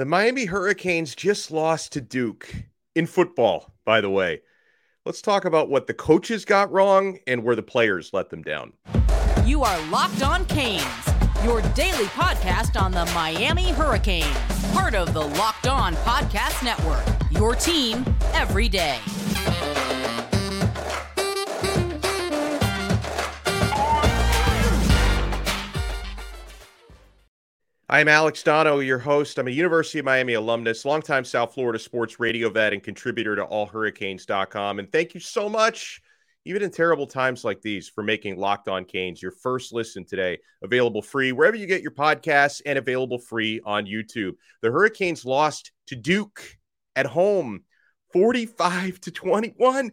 The Miami Hurricanes just lost to Duke in football, by the way. Let's talk about what the coaches got wrong and where the players let them down. You are Locked On Canes, your daily podcast on the Miami Hurricanes, part of the Locked On Podcast Network. Your team every day. I'm Alex Donno, your host. I'm a University of Miami alumnus, longtime South Florida sports radio vet, and contributor to allhurricanes.com. And thank you so much, even in terrible times like these, for making Locked On Canes your first listen today. Available free wherever you get your podcasts and available free on YouTube. The Hurricanes lost to Duke at home 45 to 21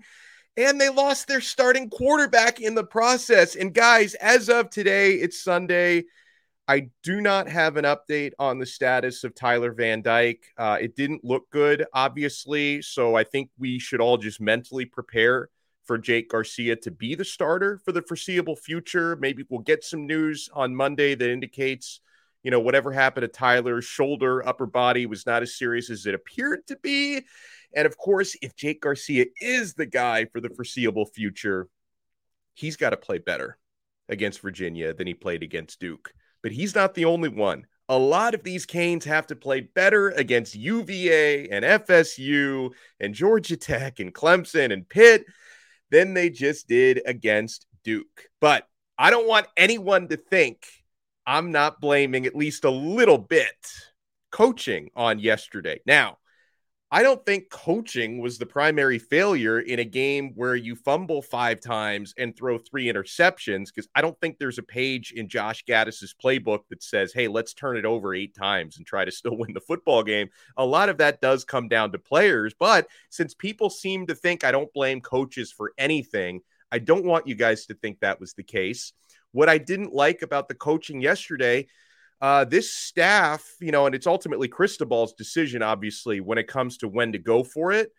and they lost their starting quarterback in the process. And guys, as of today, it's Sunday. I do not have an update on the status of Tyler Van Dyke. Uh, it didn't look good, obviously. So I think we should all just mentally prepare for Jake Garcia to be the starter for the foreseeable future. Maybe we'll get some news on Monday that indicates, you know, whatever happened to Tyler's shoulder, upper body was not as serious as it appeared to be. And of course, if Jake Garcia is the guy for the foreseeable future, he's got to play better against Virginia than he played against Duke but he's not the only one. A lot of these Canes have to play better against UVA and FSU and Georgia Tech and Clemson and Pitt than they just did against Duke. But I don't want anyone to think I'm not blaming at least a little bit coaching on yesterday. Now, I don't think coaching was the primary failure in a game where you fumble five times and throw three interceptions. Because I don't think there's a page in Josh Gattis's playbook that says, hey, let's turn it over eight times and try to still win the football game. A lot of that does come down to players. But since people seem to think I don't blame coaches for anything, I don't want you guys to think that was the case. What I didn't like about the coaching yesterday uh, this staff, you know, and it's ultimately Cristobal's decision, obviously, when it comes to when to go for it.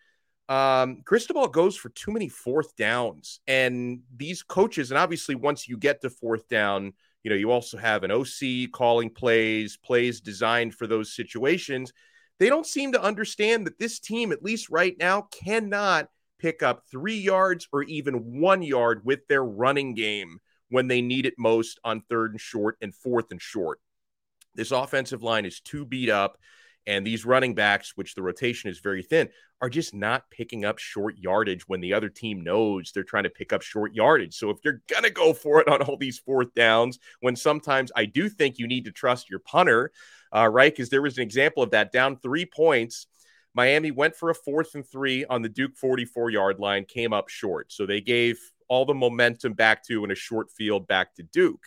Um, Cristobal goes for too many fourth downs, and these coaches, and obviously, once you get to fourth down, you know, you also have an OC calling plays, plays designed for those situations. They don't seem to understand that this team, at least right now, cannot pick up three yards or even one yard with their running game when they need it most on third and short and fourth and short. This offensive line is too beat up. And these running backs, which the rotation is very thin, are just not picking up short yardage when the other team knows they're trying to pick up short yardage. So if you're going to go for it on all these fourth downs, when sometimes I do think you need to trust your punter, uh, right? Because there was an example of that down three points. Miami went for a fourth and three on the Duke 44 yard line, came up short. So they gave all the momentum back to in a short field back to Duke.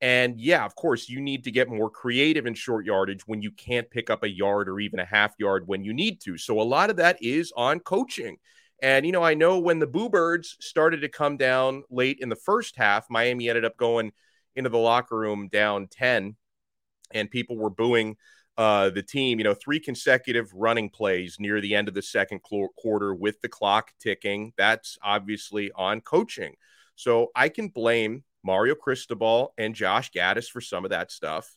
And yeah, of course, you need to get more creative in short yardage when you can't pick up a yard or even a half yard when you need to. So a lot of that is on coaching. And, you know, I know when the Boo Birds started to come down late in the first half, Miami ended up going into the locker room down 10, and people were booing uh, the team. You know, three consecutive running plays near the end of the second quarter with the clock ticking. That's obviously on coaching. So I can blame Mario Cristobal and Josh Gattis for some of that stuff,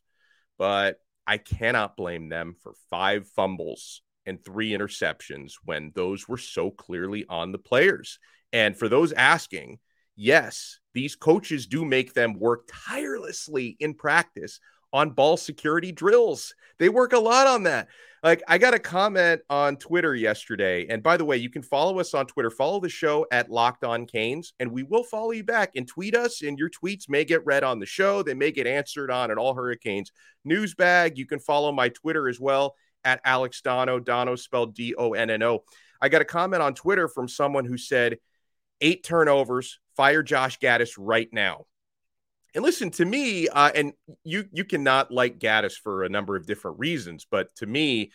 but I cannot blame them for five fumbles and three interceptions when those were so clearly on the players. And for those asking, yes, these coaches do make them work tirelessly in practice on ball security drills. They work a lot on that. Like I got a comment on Twitter yesterday, and by the way, you can follow us on Twitter. Follow the show at Locked On Canes, and we will follow you back and tweet us. And your tweets may get read on the show. They may get answered on at All Hurricanes news bag. You can follow my Twitter as well at Alex Donno. Donno spelled D O N N O. I got a comment on Twitter from someone who said eight turnovers. Fire Josh Gattis right now. And listen to me, uh, and you you cannot like Gattis for a number of different reasons, but to me,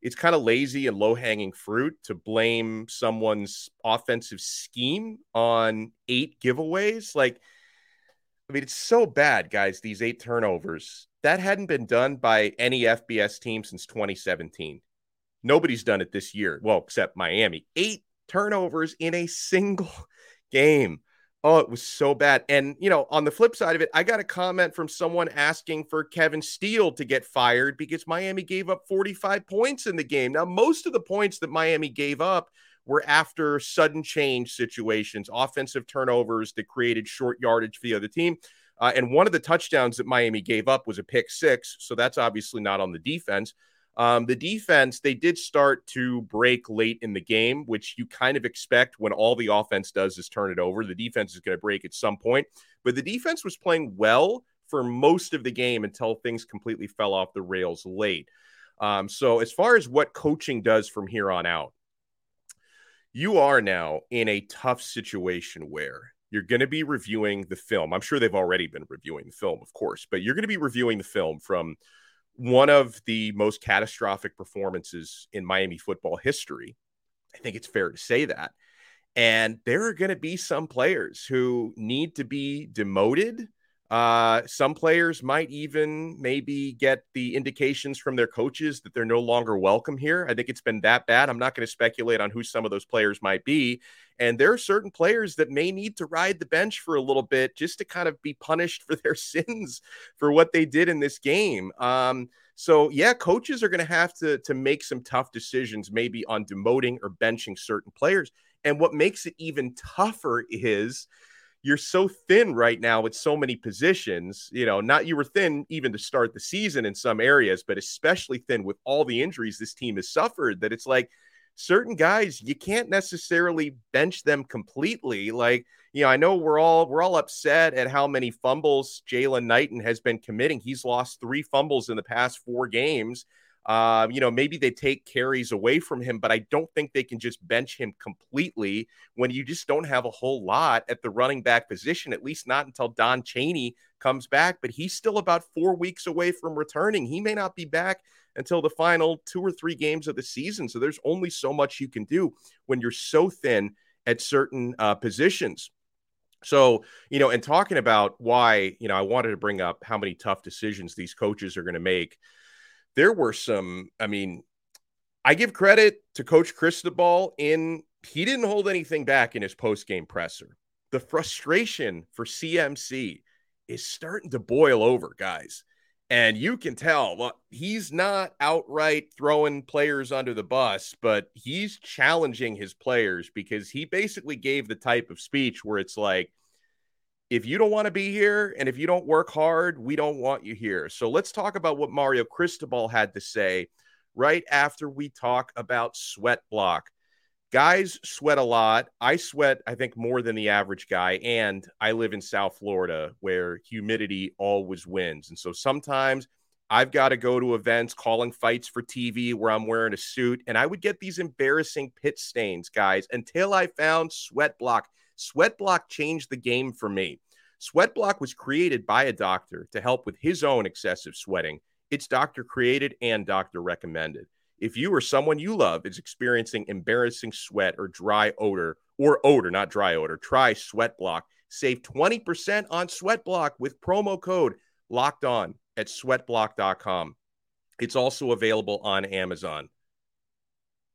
it's kind of lazy and low hanging fruit to blame someone's offensive scheme on eight giveaways. Like, I mean, it's so bad, guys. These eight turnovers that hadn't been done by any FBS team since 2017. Nobody's done it this year. Well, except Miami. Eight turnovers in a single game. Oh, it was so bad. And, you know, on the flip side of it, I got a comment from someone asking for Kevin Steele to get fired because Miami gave up 45 points in the game. Now, most of the points that Miami gave up were after sudden change situations, offensive turnovers that created short yardage for the other team. Uh, and one of the touchdowns that Miami gave up was a pick six. So that's obviously not on the defense. Um, the defense, they did start to break late in the game, which you kind of expect when all the offense does is turn it over. The defense is going to break at some point, but the defense was playing well for most of the game until things completely fell off the rails late. Um, so, as far as what coaching does from here on out, you are now in a tough situation where you're going to be reviewing the film. I'm sure they've already been reviewing the film, of course, but you're going to be reviewing the film from one of the most catastrophic performances in Miami football history. I think it's fair to say that. And there are going to be some players who need to be demoted. Uh, some players might even maybe get the indications from their coaches that they're no longer welcome here. I think it's been that bad. I'm not going to speculate on who some of those players might be. And there are certain players that may need to ride the bench for a little bit just to kind of be punished for their sins for what they did in this game. Um, so yeah, coaches are going to have to to make some tough decisions, maybe on demoting or benching certain players. And what makes it even tougher is you're so thin right now with so many positions. You know, not you were thin even to start the season in some areas, but especially thin with all the injuries this team has suffered. That it's like certain guys you can't necessarily bench them completely. Like, you know, I know we're all we're all upset at how many fumbles Jaylan Knighton has been committing. He's lost three fumbles in the past four games. Uh, you know, maybe they take carries away from him, but I don't think they can just bench him completely when you just don't have a whole lot at the running back position, at least not until Don Chaney comes back. But he's still about four weeks away from returning. He may not be back until the final two or three games of the season. So there's only so much you can do when you're so thin at certain uh, positions. So, you know, and talking about why, you know, I wanted to bring up how many tough decisions these coaches are going to make. There were some, I mean, I give credit to Coach Cristobal in he didn't hold anything back in his post game presser. The frustration for CMC is starting to boil over, guys. And you can tell well, he's not outright throwing players under the bus, but he's challenging his players because he basically gave the type of speech where it's like, if you don't want to be here and if you don't work hard, we don't want you here. So let's talk about what Mario Cristobal had to say right after we talk about sweat block guys sweat a lot. I sweat, I think, more than the average guy. And I live in South Florida where humidity always wins. And so sometimes I've got to go to events calling fights for TV where I'm wearing a suit. And I would get these embarrassing pit stains, guys, until I found Sweat Block. Sweat Block changed the game for me. Sweatblock was created by a doctor to help with his own excessive sweating. It's doctor created and doctor recommended. If you or someone you love is experiencing embarrassing sweat or dry odor, or odor, not dry odor, try Sweatblock. Save 20% on Sweatblock with promo code locked on at sweatblock.com. It's also available on Amazon.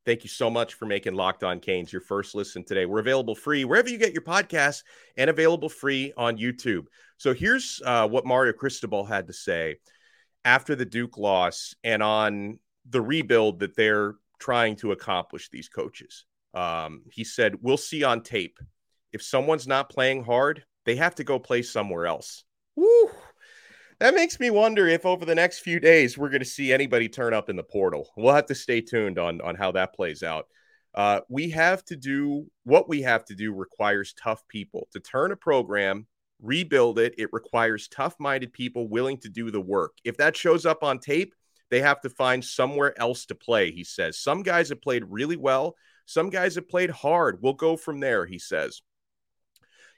Thank you so much for making Locked On Canes your first listen today. We're available free wherever you get your podcasts and available free on YouTube. So here's uh, what Mario Cristobal had to say after the Duke loss and on the rebuild that they're trying to accomplish, these coaches. Um, he said, We'll see on tape. If someone's not playing hard, they have to go play somewhere else. Woo! That makes me wonder if over the next few days we're going to see anybody turn up in the portal. We'll have to stay tuned on, on how that plays out. Uh, we have to do what we have to do requires tough people to turn a program, rebuild it. It requires tough minded people willing to do the work. If that shows up on tape, they have to find somewhere else to play, he says. Some guys have played really well, some guys have played hard. We'll go from there, he says.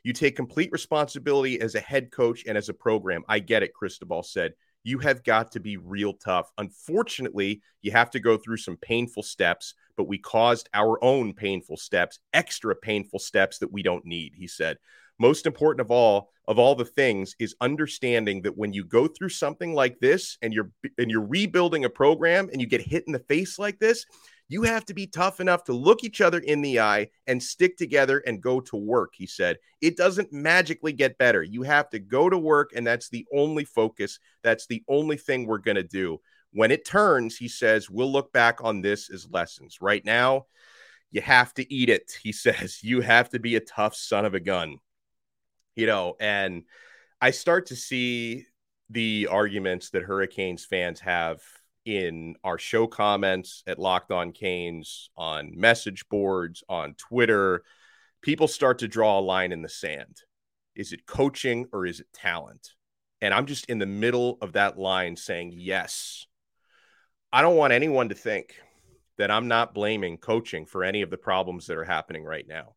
You take complete responsibility as a head coach and as a program. I get it, Cristobal said. You have got to be real tough. Unfortunately, you have to go through some painful steps, but we caused our own painful steps, extra painful steps that we don't need, he said most important of all of all the things is understanding that when you go through something like this and you're and you're rebuilding a program and you get hit in the face like this You have to be tough enough to look each other in the eye and stick together and go to work, he said. It doesn't magically get better. You have to go to work, and that's the only focus. That's the only thing we're going to do. When it turns, he says, we'll look back on this as lessons. Right now, you have to eat it. He says, you have to be a tough son of a gun. You know, and I start to see the arguments that Hurricanes fans have in our show comments at Locked On Canes, on message boards, on Twitter, people start to draw a line in the sand. Is it coaching or is it talent? And I'm just in the middle of that line saying yes. I don't want anyone to think that I'm not blaming coaching for any of the problems that are happening right now.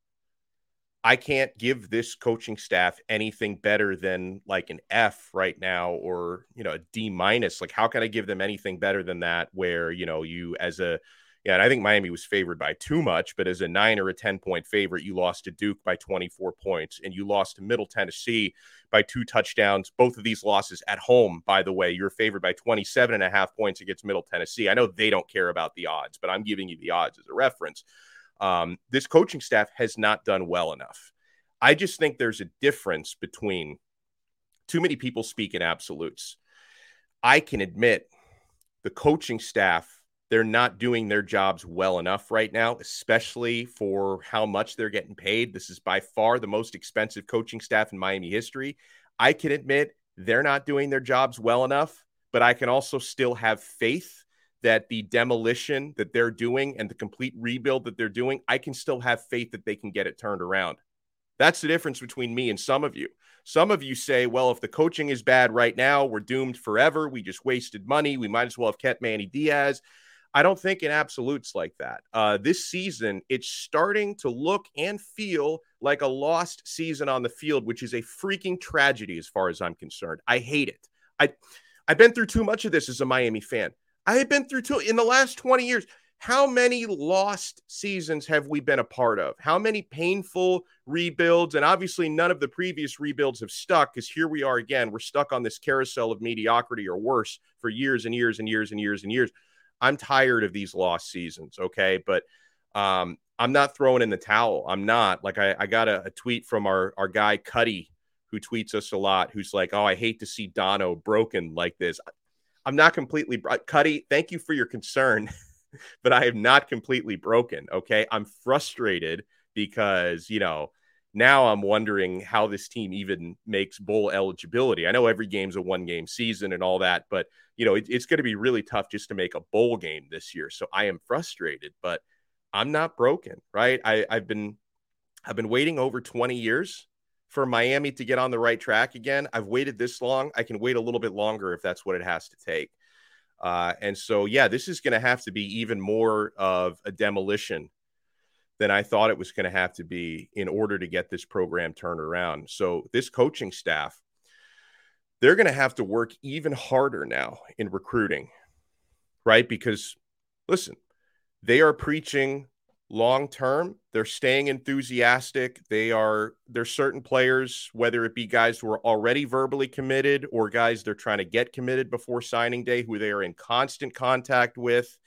I can't give this coaching staff anything better than like an F right now or, you know, a D minus. Like, how can I give them anything better than that? Where, you know, you as a, yeah, and I think Miami was favored by too much, but as a nine or a 10 point favorite, you lost to Duke by 24 points and you lost to Middle Tennessee by two touchdowns. Both of these losses at home, by the way, you're favored by 27 and a half points against Middle Tennessee. I know they don't care about the odds, but I'm giving you the odds as a reference. Um, this coaching staff has not done well enough. I just think there's a difference between too many people speak in absolutes. I can admit the coaching staff, they're not doing their jobs well enough right now, especially for how much they're getting paid. This is by far the most expensive coaching staff in Miami history. I can admit they're not doing their jobs well enough, but I can also still have faith that the demolition that they're doing and the complete rebuild that they're doing, I can still have faith that they can get it turned around. That's the difference between me and some of you. Some of you say, well, if the coaching is bad right now, we're doomed forever. We just wasted money. We might as well have kept Manny Diaz. I don't think in absolutes like that. Uh, this season, it's starting to look and feel like a lost season on the field, which is a freaking tragedy as far as I'm concerned. I hate it. I, I've been through too much of this as a Miami fan. I have been through two in the last 20 years. How many lost seasons have we been a part of? How many painful rebuilds? And obviously, none of the previous rebuilds have stuck because here we are again. We're stuck on this carousel of mediocrity or worse for years and years and years and years and years. I'm tired of these lost seasons. Okay. But um, I'm not throwing in the towel. I'm not. Like, I, I got a, a tweet from our, our guy, Cuddy, who tweets us a lot, who's like, Oh, I hate to see Donno broken like this. I'm not completely Cuddy. Thank you for your concern, but I am not completely broken. Okay, I'm frustrated because you know now I'm wondering how this team even makes bowl eligibility. I know every game's a one game season and all that, but you know it, it's going to be really tough just to make a bowl game this year. So I am frustrated, but I'm not broken. Right? I, I've been I've been waiting over 20 years for Miami to get on the right track again. I've waited this long. I can wait a little bit longer if that's what it has to take. Uh, and so, yeah, this is going to have to be even more of a demolition than I thought it was going to have to be in order to get this program turned around. So, this coaching staff, they're going to have to work even harder now in recruiting, right? Because, listen, they are preaching long term they're staying enthusiastic they are there's certain players whether it be guys who are already verbally committed or guys they're trying to get committed before signing day who they are in constant contact with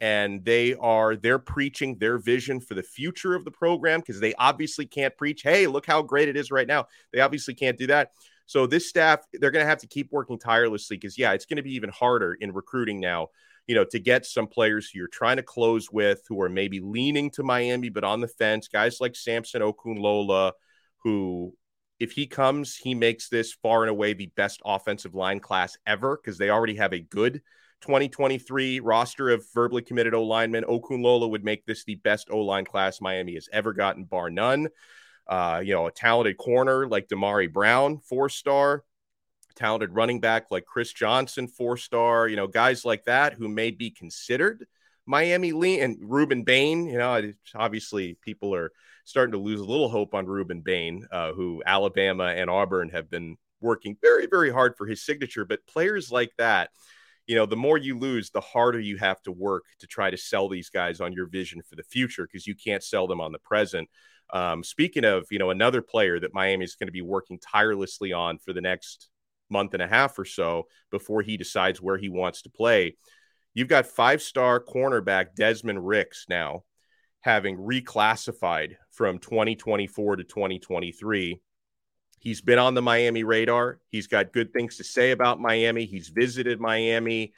and they are they're preaching their vision for the future of the program because they obviously can't preach hey look how great it is right now. They obviously can't do that. So this staff they're going to have to keep working tirelessly because yeah it's going to be even harder in recruiting now you know, to get some players who you're trying to close with who are maybe leaning to Miami but on the fence, guys like Samson Okunlola, who if he comes, he makes this far and away the best offensive line class ever because they already have a good 2023 roster of verbally committed O linemen. Okunlola would make this the best O line class Miami has ever gotten, bar none. Uh, you know, a talented corner like Damari Brown, four star talented running back like Chris Johnson, four star, you know, guys like that who may be considered Miami lean and Rueben Bain. You know, obviously people are starting to lose a little hope on Rueben Bain, uh, who Alabama and Auburn have been working very, very hard for his signature. But players like that, you know, the more you lose, the harder you have to work to try to sell these guys on your vision for the future because you can't sell them on the present. Um, speaking of, you know, another player that Miami is going to be working tirelessly on for the next month and a half or so before he decides where he wants to play. You've got five star cornerback Desmond Ricks now having reclassified from 2024 to 2023. He's been on the Miami radar. He's got good things to say about Miami. He's visited Miami.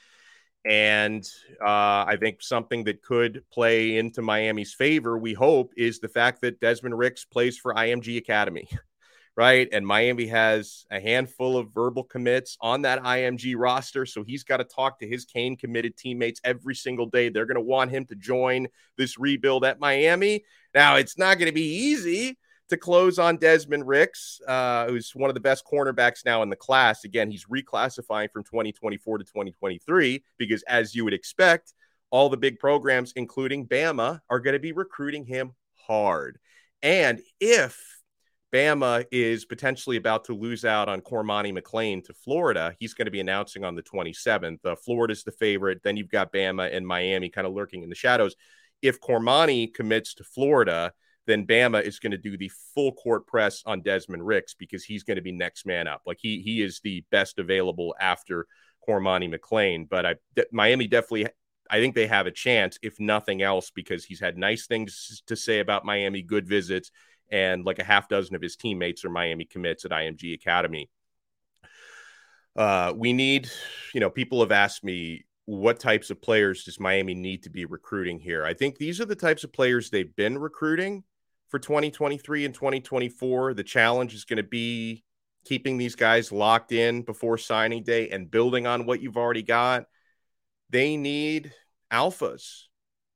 And uh, I think something that could play into Miami's favor, we hope, is the fact that Desmond Ricks plays for IMG Academy. right? And Miami has a handful of verbal commits on that IMG roster. So he's got to talk to his Cane committed teammates every single day. They're going to want him to join this rebuild at Miami. Now, it's not going to be easy to close on Desmond Ricks, uh, who's one of the best cornerbacks now in the class. Again, he's reclassifying from 2024 to 2023 because, as you would expect, all the big programs, including Bama, are going to be recruiting him hard. And if Bama is potentially about to lose out on Cormani McClain to Florida. He's going to be announcing on the 27th. Uh, Florida's the favorite. Then you've got Bama and Miami kind of lurking in the shadows. If Cormani commits to Florida, then Bama is going to do the full court press on Desmond Ricks because he's going to be next man up. Like he he is the best available after Cormani McClain. But I Miami definitely I think they have a chance, if nothing else, because he's had nice things to say about Miami, good visits and like a half dozen of his teammates are Miami commits at IMG Academy. Uh, we need, you know, people have asked me what types of players does Miami need to be recruiting here. I think these are the types of players they've been recruiting for 2023 and 2024. The challenge is going to be keeping these guys locked in before signing day and building on what you've already got. They need alphas,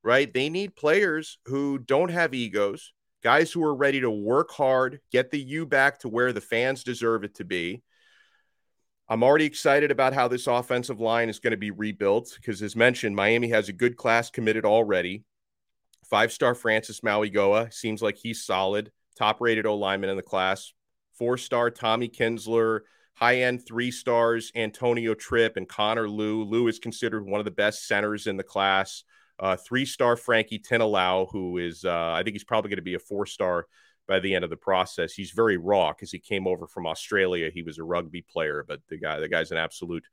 right? They need players who don't have egos, guys who are ready to work hard, get the U back to where the fans deserve it to be. I'm already excited about how this offensive line is going to be rebuilt because, as mentioned, Miami has a good class committed already. Five star Francis Mauigoa seems like he's solid, top rated O lineman in the class. Four star Tommy Kinsler, high end three stars Antonio Tripp and Connor Lew. Lew is considered one of the best centers in the class uh, three star Frankie Tinalau, who is, uh, I think he's probably going to be a four star by the end of the process. He's very raw because he came over from Australia. He was a rugby player, but the guy, the guy's an absolute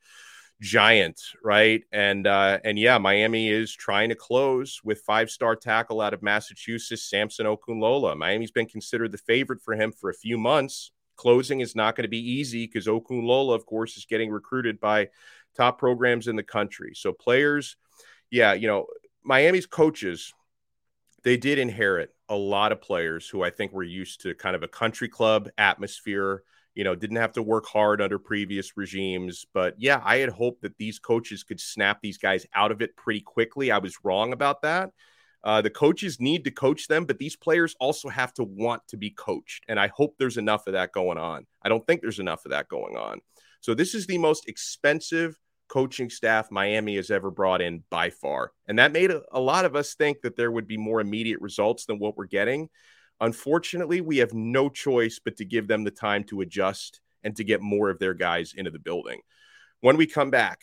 giant, right? And uh, and yeah, Miami is trying to close with five star tackle out of Massachusetts, Samson Okunlola. Miami's been considered the favorite for him for a few months. Closing is not going to be easy because Okunlola, of course, is getting recruited by top programs in the country. So players, yeah, you know, Miami's coaches, they did inherit a lot of players who I think were used to kind of a country club atmosphere. You know, didn't have to work hard under previous regimes. But yeah, I had hoped that these coaches could snap these guys out of it pretty quickly. I was wrong about that. Uh, the coaches need to coach them, but these players also have to want to be coached. And I hope there's enough of that going on. I don't think there's enough of that going on. So this is the most expensive coaching staff Miami has ever brought in by far. And that made a, a, lot of us think that there would be more immediate results than what we're getting. Unfortunately, we have no choice but to give them the time to adjust and to get more of their guys into the building. When we come back,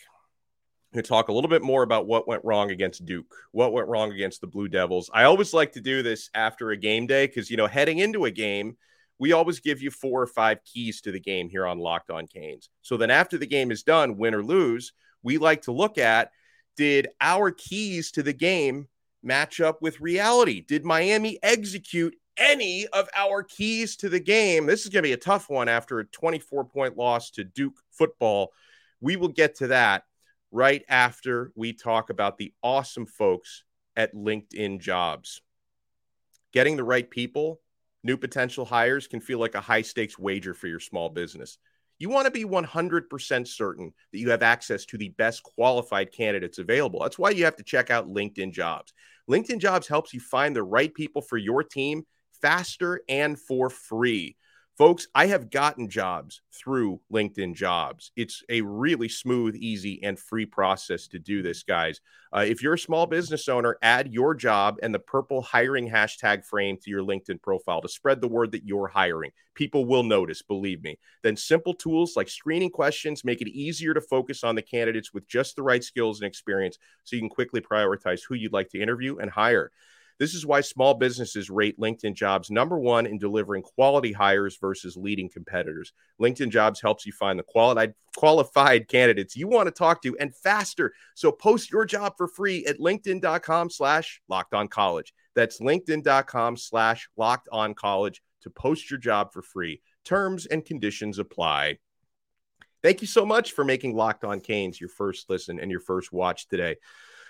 to talk a little bit more about what went wrong against Duke, what went wrong against the Blue Devils. I always like to do this after a game day because, you know, heading into a game, we always give you four or five keys to the game here on Locked On Canes. So then after the game is done, win or lose, we like to look at did our keys to the game match up with reality? Did Miami execute any of our keys to the game? This is going to be a tough one after a 24 point loss to Duke football. We will get to that right after we talk about the awesome folks at LinkedIn Jobs. Getting the right people new potential hires can feel like a high stakes wager for your small business. You want to be 100% certain that you have access to the best qualified candidates available. That's why you have to check out LinkedIn Jobs. LinkedIn Jobs helps you find the right people for your team faster and for free. Folks, I have gotten jobs through LinkedIn Jobs. It's a really smooth, easy, and free process to do this, guys. Uh, if you're a small business owner, add your job and the purple hiring hashtag frame to your LinkedIn profile to spread the word that you're hiring. People will notice, believe me. Then simple tools like screening questions make it easier to focus on the candidates with just the right skills and experience so you can quickly prioritize who you'd like to interview and hire. This is why small businesses rate LinkedIn jobs number one in delivering quality hires versus leading competitors. LinkedIn jobs helps you find the qualified, qualified candidates you want to talk to and faster. So post your job for free at LinkedIn.com slash locked on college. That's LinkedIn.com slash locked on college to post your job for free. Terms and conditions apply. Thank you so much for making Locked On Canes your first listen and your first watch today.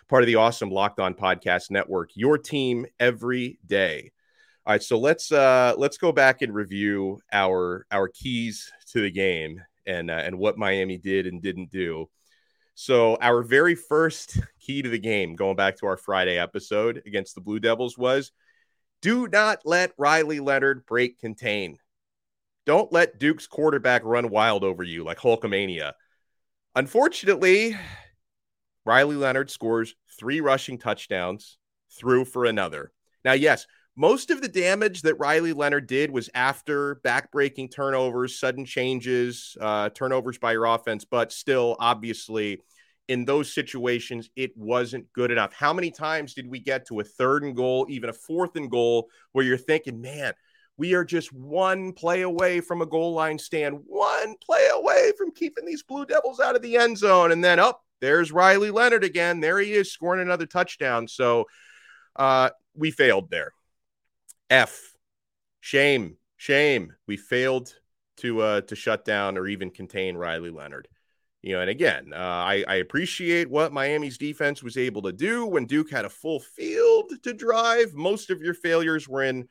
Part of the awesome Locked On Podcast Network, your team every day. All right, so let's uh let's go back and review our our keys to the game and uh, and what Miami did and didn't do. So our very first key to the game, going back to our Friday episode against the Blue Devils, was do not let Riley Leonard break contain. Don't let Duke's quarterback run wild over you like Hulkamania. Unfortunately, Riley Leonard scores three rushing touchdowns, threw for another. Now, yes, most of the damage that Riley Leonard did was after backbreaking turnovers, sudden changes, uh, turnovers by your offense, but still, obviously, in those situations, it wasn't good enough. How many times did we get to a third and goal, even a fourth and goal, where you're thinking, man, we are just one play away from a goal line stand, one play away from keeping these Blue Devils out of the end zone. And then up, oh, there's Riley Leonard again. There he is scoring another touchdown. So uh, we failed there. F, shame, shame. We failed to uh, to shut down or even contain Riley Leonard. You know, and again, uh, I, I appreciate what Miami's defense was able to do when Duke had a full field to drive. Most of your failures were in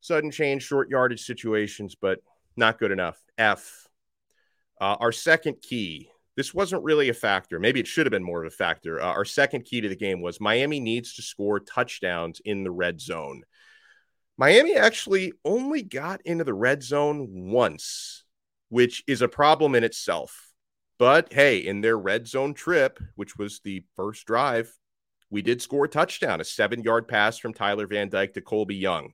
sudden change, short yardage situations, but not good enough. F. Uh, our second key. This wasn't really a factor. Maybe it should have been more of a factor. Uh, our second key to the game was Miami needs to score touchdowns in the red zone. Miami actually only got into the red zone once, which is a problem in itself. But hey, in their red zone trip, which was the first drive, we did score a touchdown, a seven yard pass from Tyler Van Dyke to Colbie Young.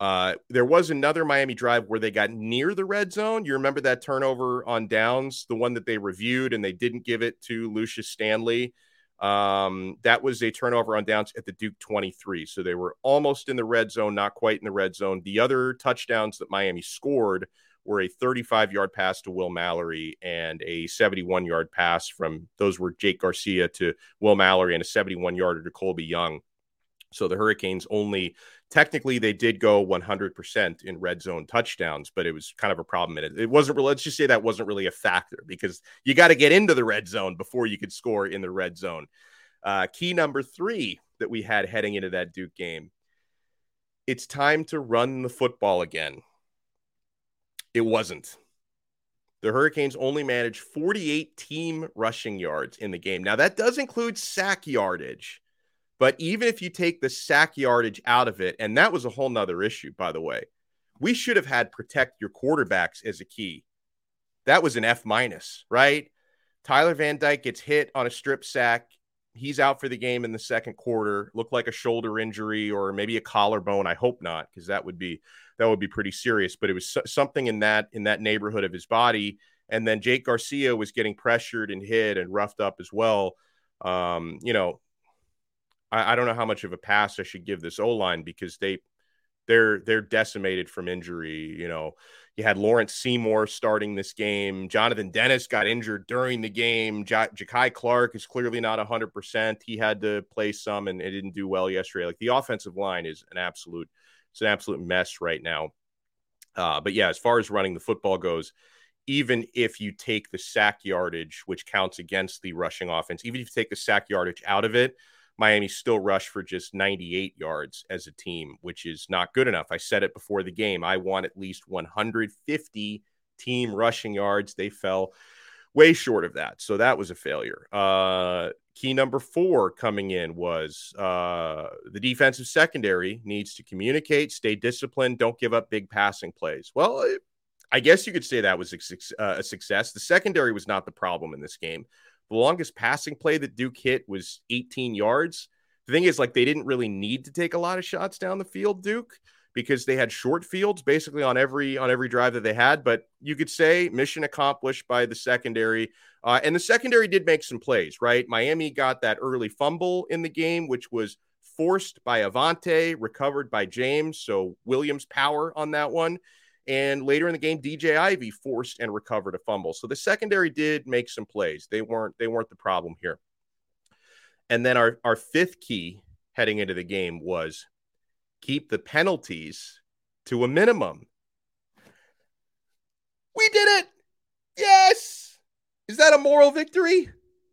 Uh, there was another Miami drive where they got near the red zone. You remember that turnover on downs, the one that they reviewed and they didn't give it to Lucius Stanley. Um, that was a turnover on downs at the Duke 23. So they were almost in the red zone, not quite in the red zone. The other touchdowns that Miami scored were a 35 yard pass to Will Mallory and a 71 yard pass from those were Jake Garcia to Will Mallory and a 71 yarder to Colbie Young. So the Hurricanes only technically they did go 100% in red zone touchdowns, but it was kind of a problem it. It wasn't let's just say that wasn't really a factor because you got to get into the red zone before you could score in the red zone. Uh, key number three that we had heading into that Duke game it's time to run the football again. It wasn't. The Hurricanes only managed 48 team rushing yards in the game. Now, that does include sack yardage. But even if you take the sack yardage out of it, and that was a whole nother issue, by the way, we should have had protect your quarterbacks as a key. That was an F minus, right? Tyler Van Dyke gets hit on a strip sack. He's out for the game in the second quarter. Looked like a shoulder injury or maybe a collarbone. I hope not, because that would be that would be pretty serious. But it was something in that in that neighborhood of his body. And then Jake Garcia was getting pressured and hit and roughed up as well. Um, you know, I, I don't know how much of a pass I should give this O line because they they're they're decimated from injury. You know, you had Lawrence Seymour starting this game. Jonathan Dennis got injured during the game. J- Ja'Kai Clark is clearly not 100%. He had to play some and it didn't do well yesterday. Like the offensive line is an absolute, it's an absolute mess right now. Uh, but yeah, as far as running the football goes, even if you take the sack yardage, which counts against the rushing offense, even if you take the sack yardage out of it, Miami still rushed for just 98 yards as a team, which is not good enough. I said it before the game. I want at least 150 team rushing yards. They fell way short of that. So that was a failure. Uh, key number four coming in was uh, the defensive secondary needs to communicate, stay disciplined, don't give up big passing plays. Well, I guess you could say that was a, uh, a success. The secondary was not the problem in this game. The longest passing play that Duke hit was 18 yards. The thing is, like, they didn't really need to take a lot of shots down the field, Duke, because they had short fields basically on every on every drive that they had. But you could say mission accomplished by the secondary. Uh, and the secondary did make some plays, right? Miami got that early fumble in the game, which was forced by Avante, recovered by James. So Williams power on that one. And later in the game, DJ Ivey forced and recovered a fumble. So the secondary did make some plays. They weren't they weren't the problem here. And then our, our fifth key heading into the game was keep the penalties to a minimum. We did it. Yes. Is that a moral victory?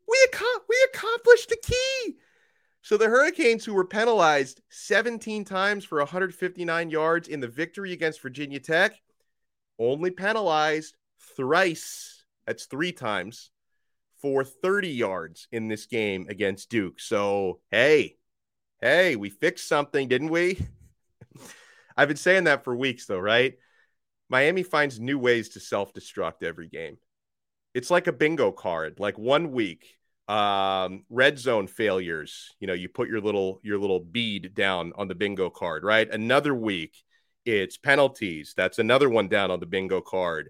We, ac- we accomplished the key. So the Hurricanes, who were penalized 17 times for 159 yards in the victory against Virginia Tech, only penalized thrice. That's three times for 30 yards in this game against Duke. So, hey, hey, we fixed something, didn't we? I've been saying that for weeks, though, right? Miami finds new ways to self destruct every game. It's like a bingo card. Like one week, um, red zone failures. You know, you put your little your little bead down on the bingo card, right? Another week, it's penalties. That's another one down on the bingo card.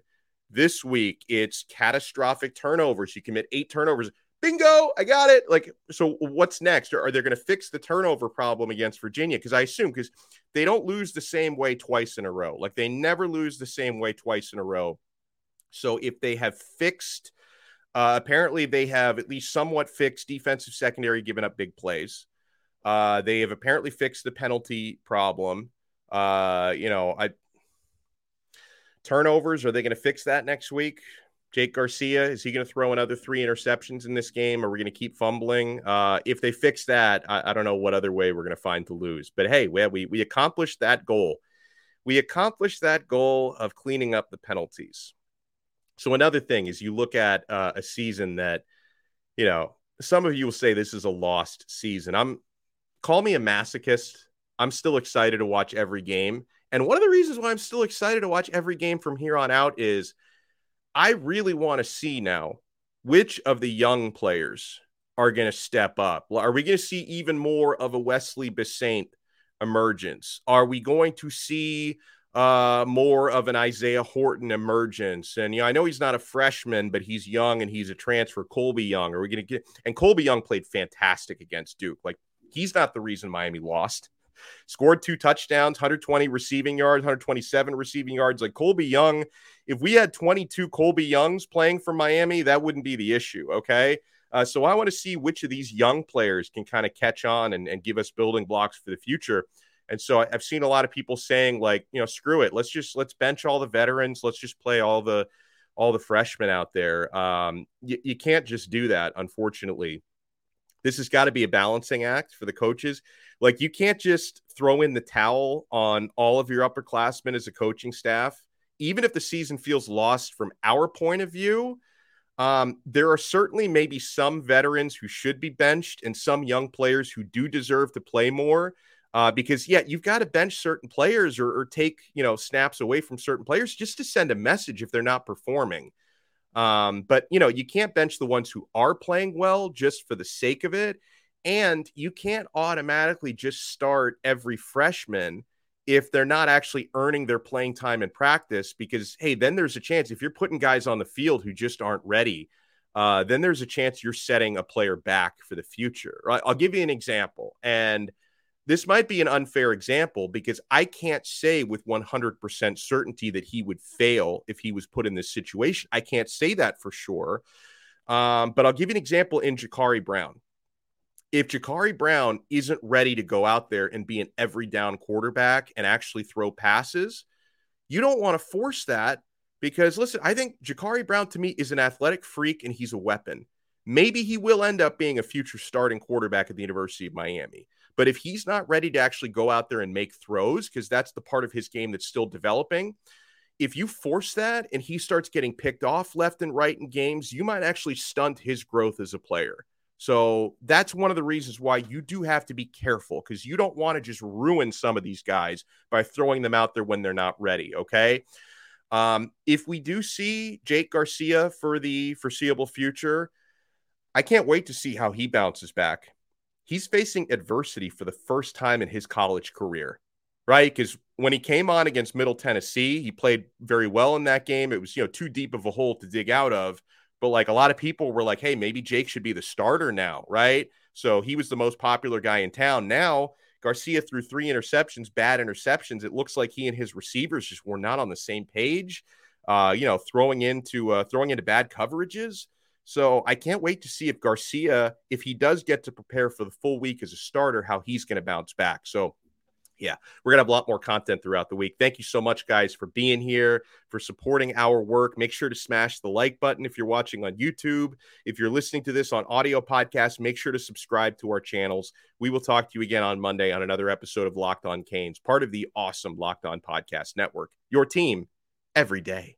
This week, it's catastrophic turnovers. You commit eight turnovers. Bingo, I got it. Like, so what's next? Are, are they going to fix the turnover problem against Virginia? Because I assume because they don't lose the same way twice in a row. Like, they never lose the same way twice in a row. So if they have fixed, uh, apparently they have at least somewhat fixed defensive secondary, giving up big plays. Uh, they have apparently fixed the penalty problem. Uh, you know, I Turnovers, are they going to fix that next week? Jake Garcia, is he going to throw another three interceptions in this game? Are we going to keep fumbling? Uh, if they fix that, I, I, don't know what other way we're going to find to lose. But hey, we, we, we accomplished that goal. We accomplished that goal of cleaning up the penalties. So another thing is you look at uh, a season that, you know, some of you will say this is a lost season. I'm call me a masochist. I'm still excited to watch every game. And one of the reasons why I'm still excited to watch every game from here on out is I really want to see now which of the young players are going to step up. Are we going to see even more of a Wesley Bissainthe emergence? Are we going to see uh, more of an Isaiah Horton emergence? And you know, I know he's not a freshman, but he's young and he's a transfer. Colbie Young. Are we going to get? And Colbie Young played fantastic against Duke. Like he's not the reason Miami lost scored two touchdowns, 120 receiving yards, 127 receiving yards. Like Colbie Young, if we had 22 Colbie Youngs playing for Miami, that wouldn't be the issue. Okay. Uh, so I want to see which of these young players can kind of catch on and, and give us building blocks for the future. And so I've seen a lot of people saying, like, you know, screw it. Let's just let's bench all the veterans. Let's just play all the all the freshmen out there. Um, you, you can't just do that, unfortunately. This has got to be a balancing act for the coaches. Like you can't just throw in the towel on all of your upperclassmen as a coaching staff, even if the season feels lost from our point of view. Um, there are certainly maybe some veterans who should be benched and some young players who do deserve to play more. Uh, because yeah, you've got to bench certain players or, or, take you know snaps away from certain players just to send a message if they're not performing. Um, but you know you can't bench the ones who are playing well just for the sake of it. And you can't automatically just start every freshman if they're not actually earning their playing time in practice because hey then there's a chance if you're putting guys on the field who just aren't ready uh, then there's a chance you're setting a player back for the future right i'll give you an example and this might be an unfair example because i can't say with 100% certainty that he would fail if he was put in this situation i can't say that for sure um, but i'll give you an example in jacurri brown if Jacurri Brown isn't ready to go out there and be an every down quarterback and actually throw passes, you don't want to force that because listen, I think Jacurri Brown to me is an athletic freak and he's a weapon. Maybe he will end up being a future starting quarterback at the University of Miami. But if he's not ready to actually go out there and make throws, because that's the part of his game that's still developing, if you force that and he starts getting picked off left and right in games, you might actually stunt his growth as a player. So that's one of the reasons why you do have to be careful because you don't want to just ruin some of these guys by throwing them out there when they're not ready. Okay. Um, if we do see Jake Garcia for the foreseeable future, I can't wait to see how he bounces back. He's facing adversity for the first time in his college career, right? Because when he came on against Middle Tennessee, he played very well in that game. It was, you know, too deep of a hole to dig out of but like a lot of people were like, hey, maybe Jake should be the starter now, right? So he was the most popular guy in town. Now Garcia threw three interceptions, bad interceptions. It looks like he and his receivers just were not on the same page. Uh, you know, throwing into uh, throwing into bad coverages. So I can't wait to see if Garcia, if he does get to prepare for the full week as a starter, how he's going to bounce back. So yeah, we're going to have a lot more content throughout the week. Thank you so much, guys, for being here, for supporting our work. Make sure to smash the like button if you're watching on YouTube. If you're listening to this on audio podcast, make sure to subscribe to our channels. We will talk to you again on Monday on another episode of Locked On Canes, part of the awesome Locked On Podcast Network. Your team every day.